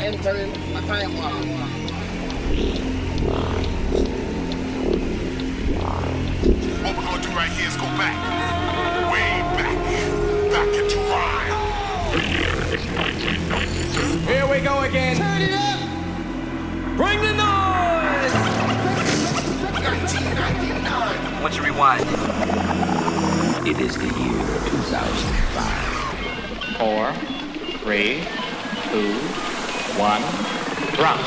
entering a time warp. What we're gonna do right here is go back. Way back. Back into rhyme. Here we go again. Turn it up! Bring the noise! 1999. Once you rewind, it is the year 2005. Four, three, two, one, drop.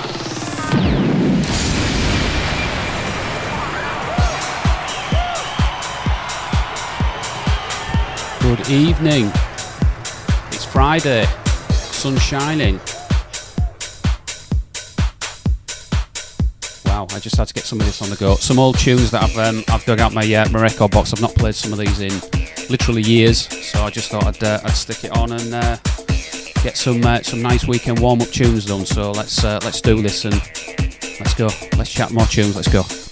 Good evening. It's Friday. Sun shining. Wow, I just had to get some of this on the go. Some old tunes that I've um, I've dug out my uh, my record box. I've not played some of these in literally years, so I just thought I'd uh, I'd stick it on and uh, get some uh, some nice weekend warm up tunes done. So let's uh, let's do this and let's go. Let's chat more tunes. Let's go.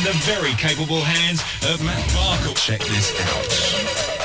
In the very capable hands of Matt Barkle. Check this out.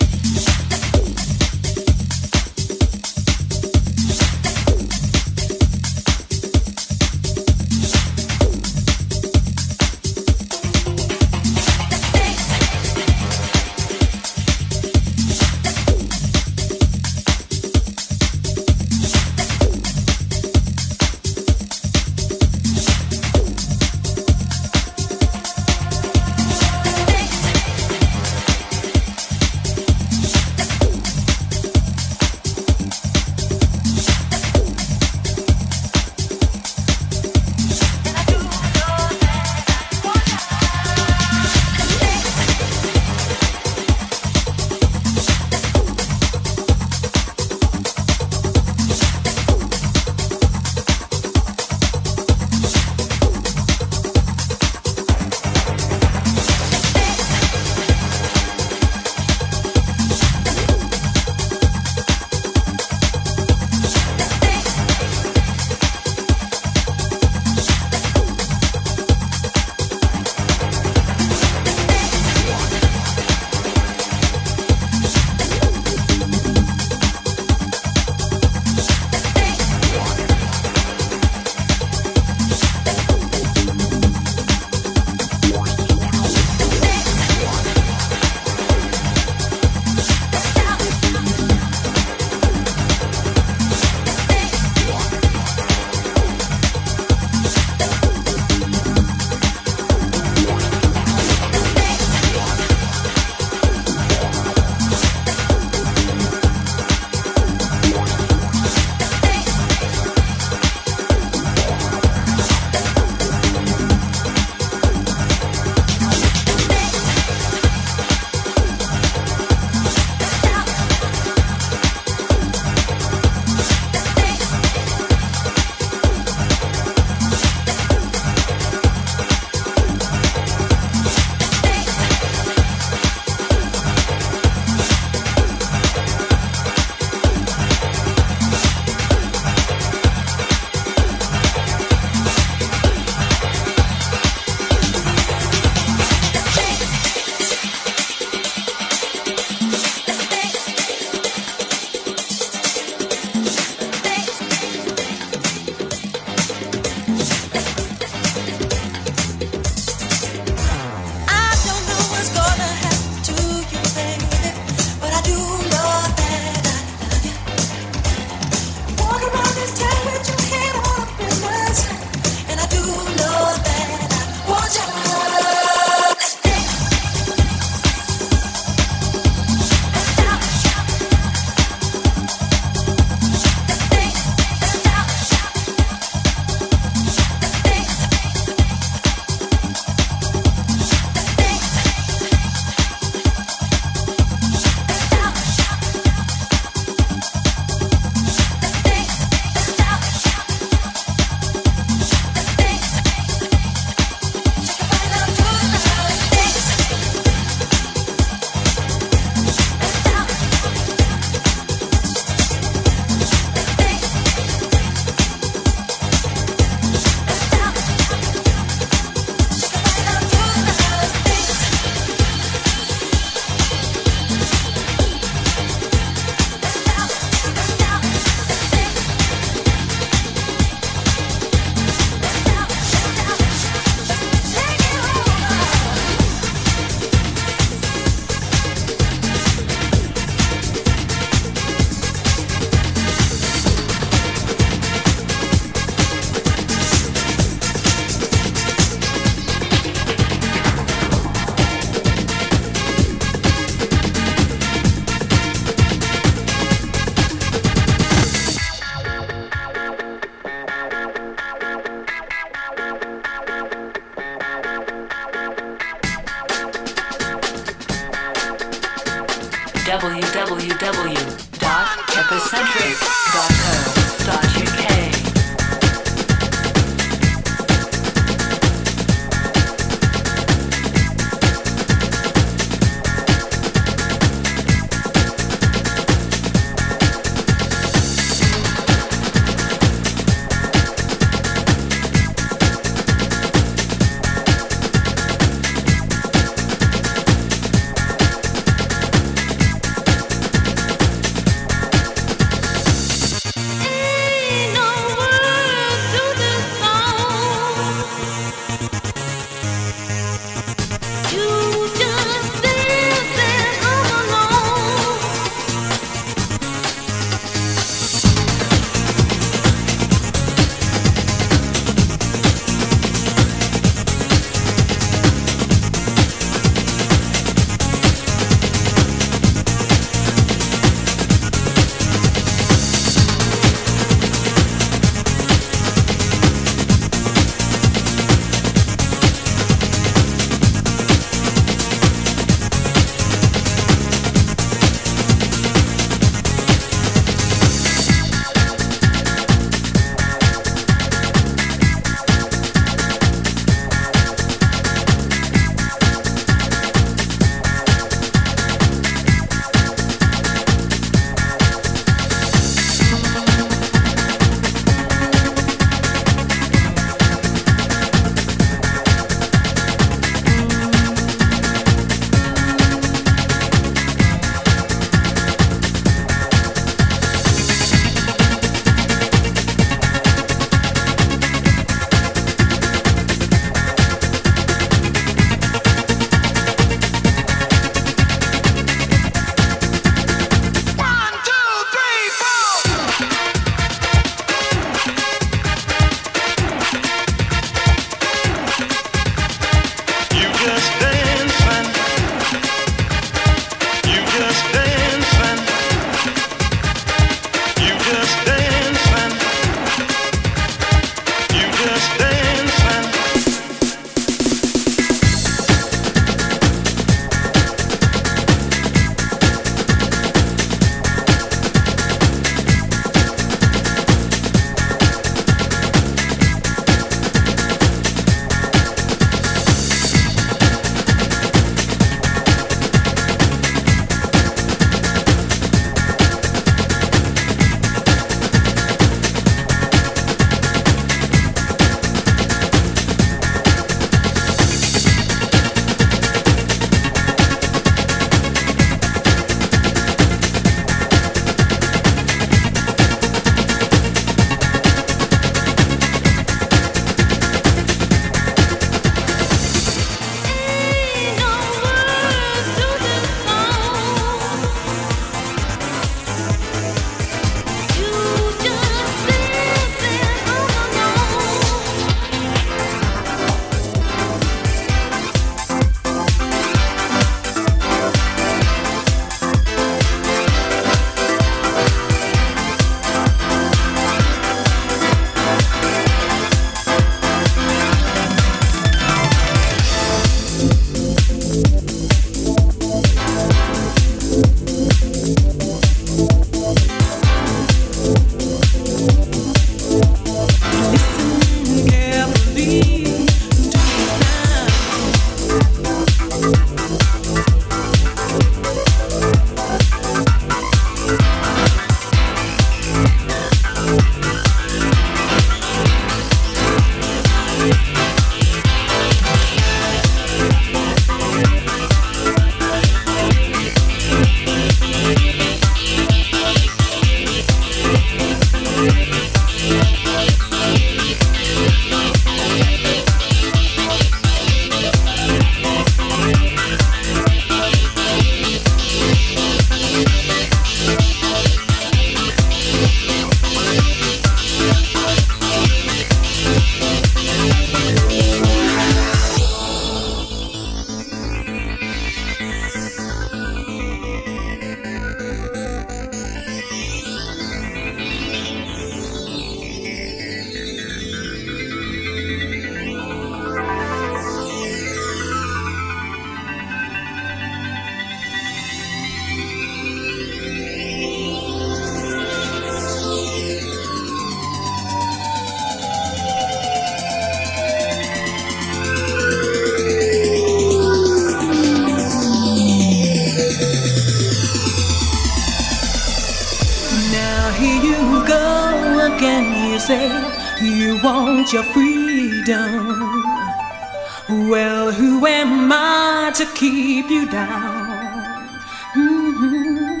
Well, who am I to keep you down? Mm-hmm.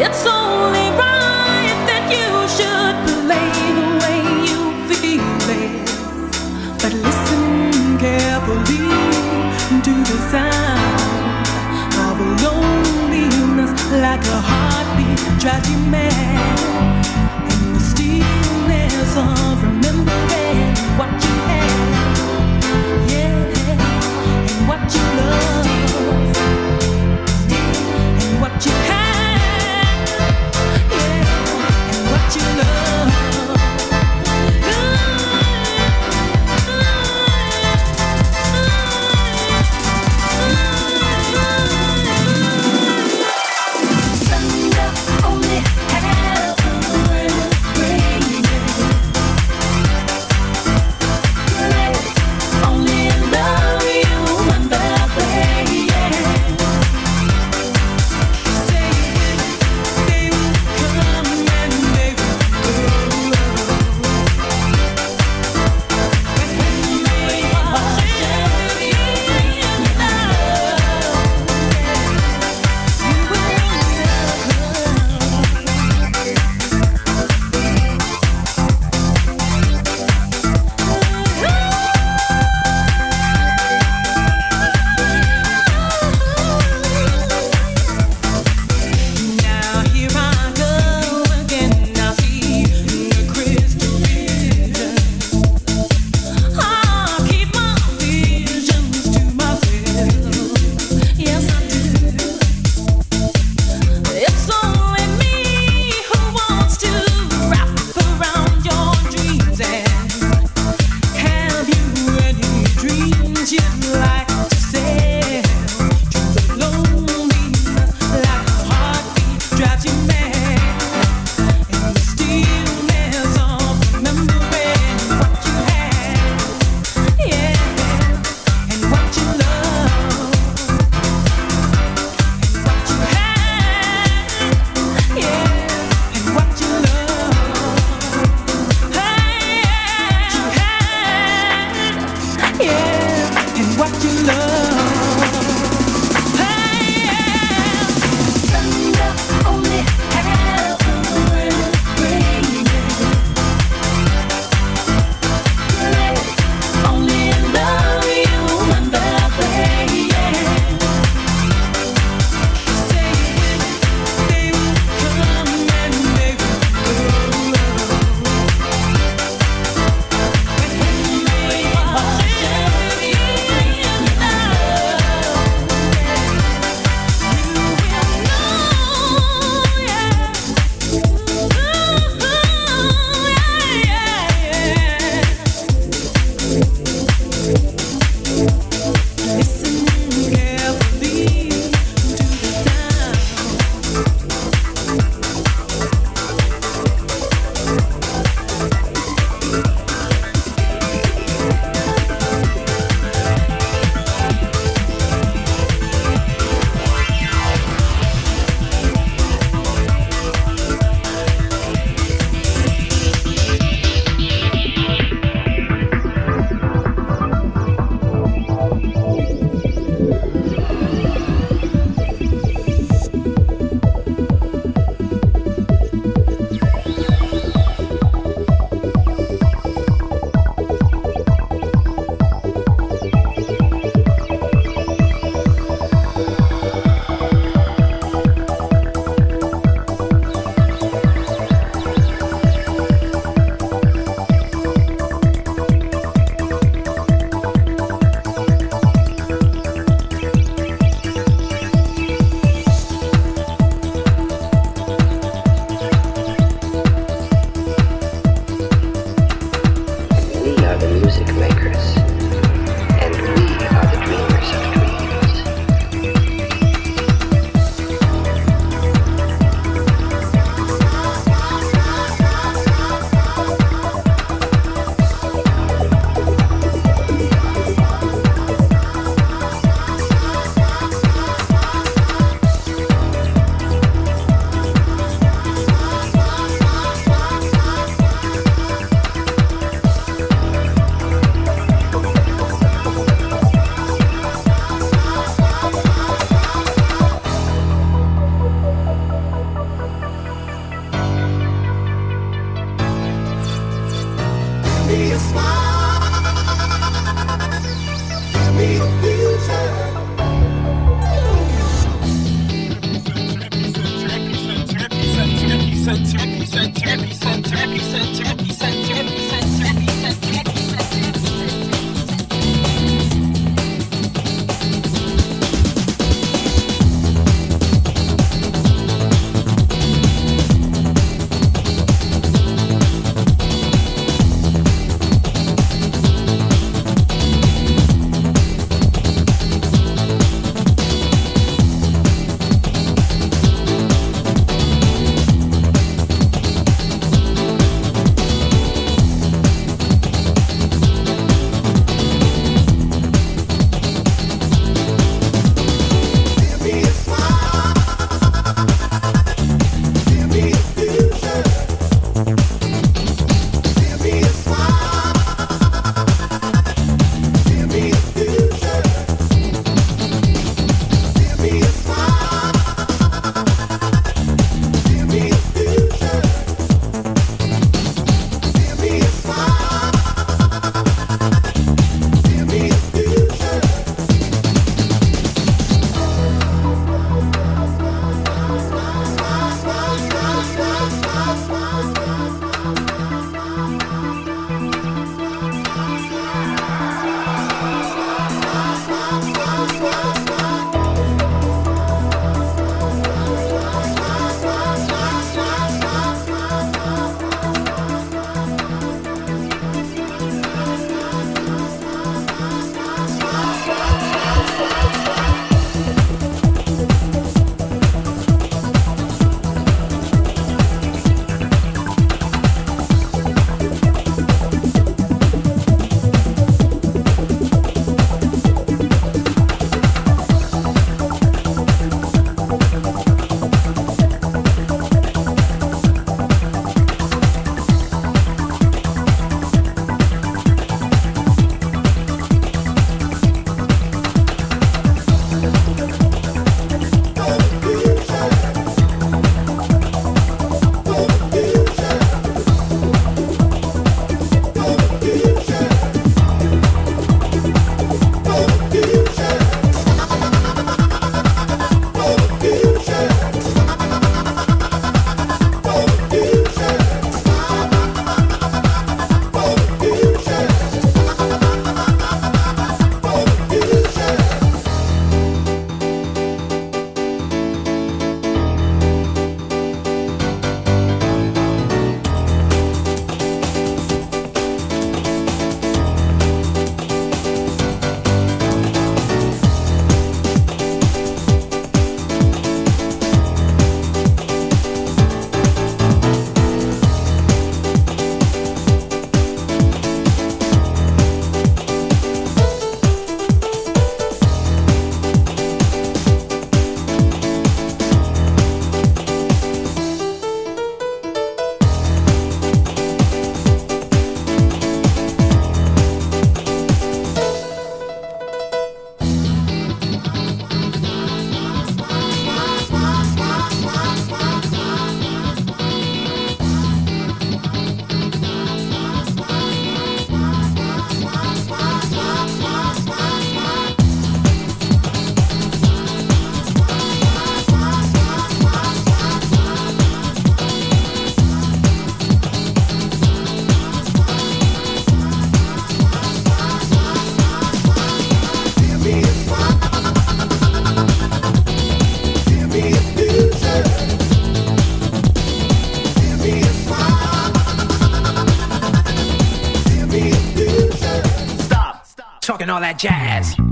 It's only right that you should play the way you feel it. But listen carefully to the sound of loneliness like a heartbeat, tragic mad. jazz.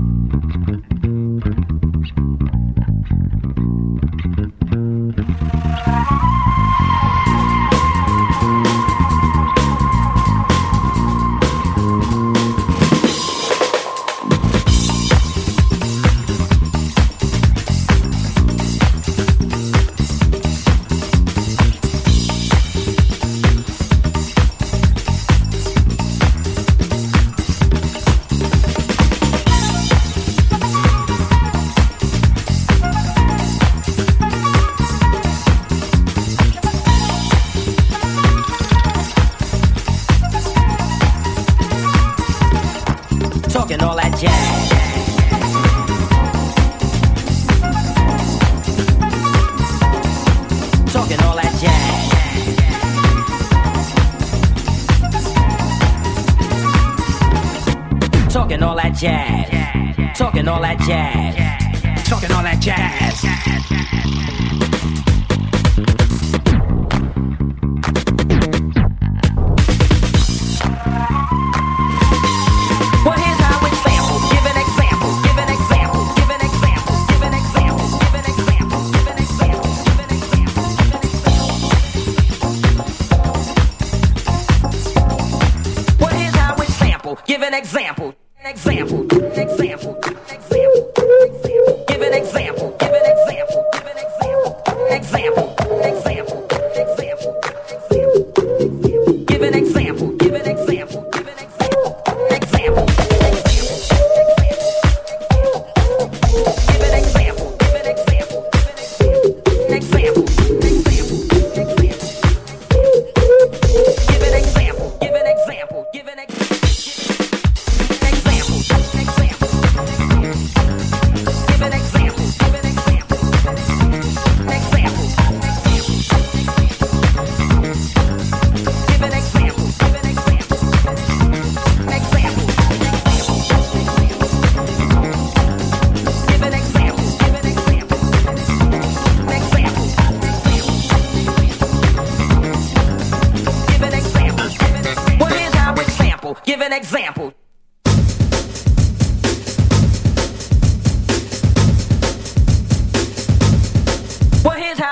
Talking all that jazz. Talking all that jazz. Give an example. An example.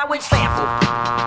I would sample.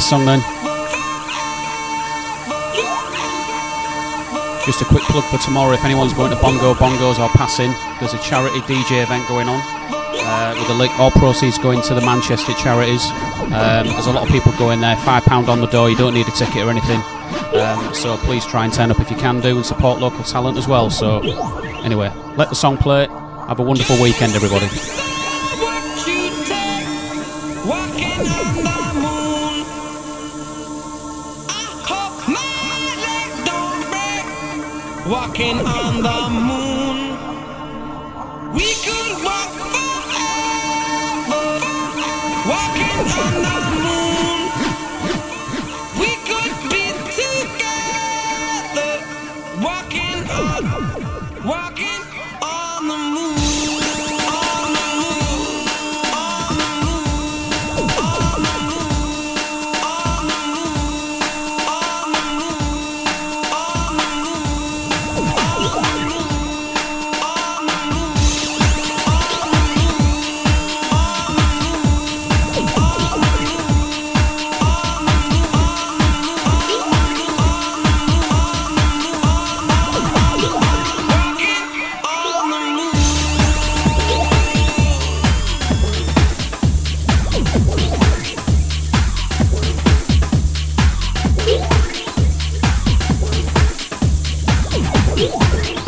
last song then. Just a quick plug for tomorrow if anyone's going to Bongo Bongos or passing, there's a charity DJ event going on. Uh, with the link, all proceeds going to the Manchester charities. Um, there's a lot of people going there. Five pound on the door. You don't need a ticket or anything. Um, so please try and turn up if you can do and support local talent as well. So anyway, let the song play. Have a wonderful weekend, everybody. Walking on the moon. Okay.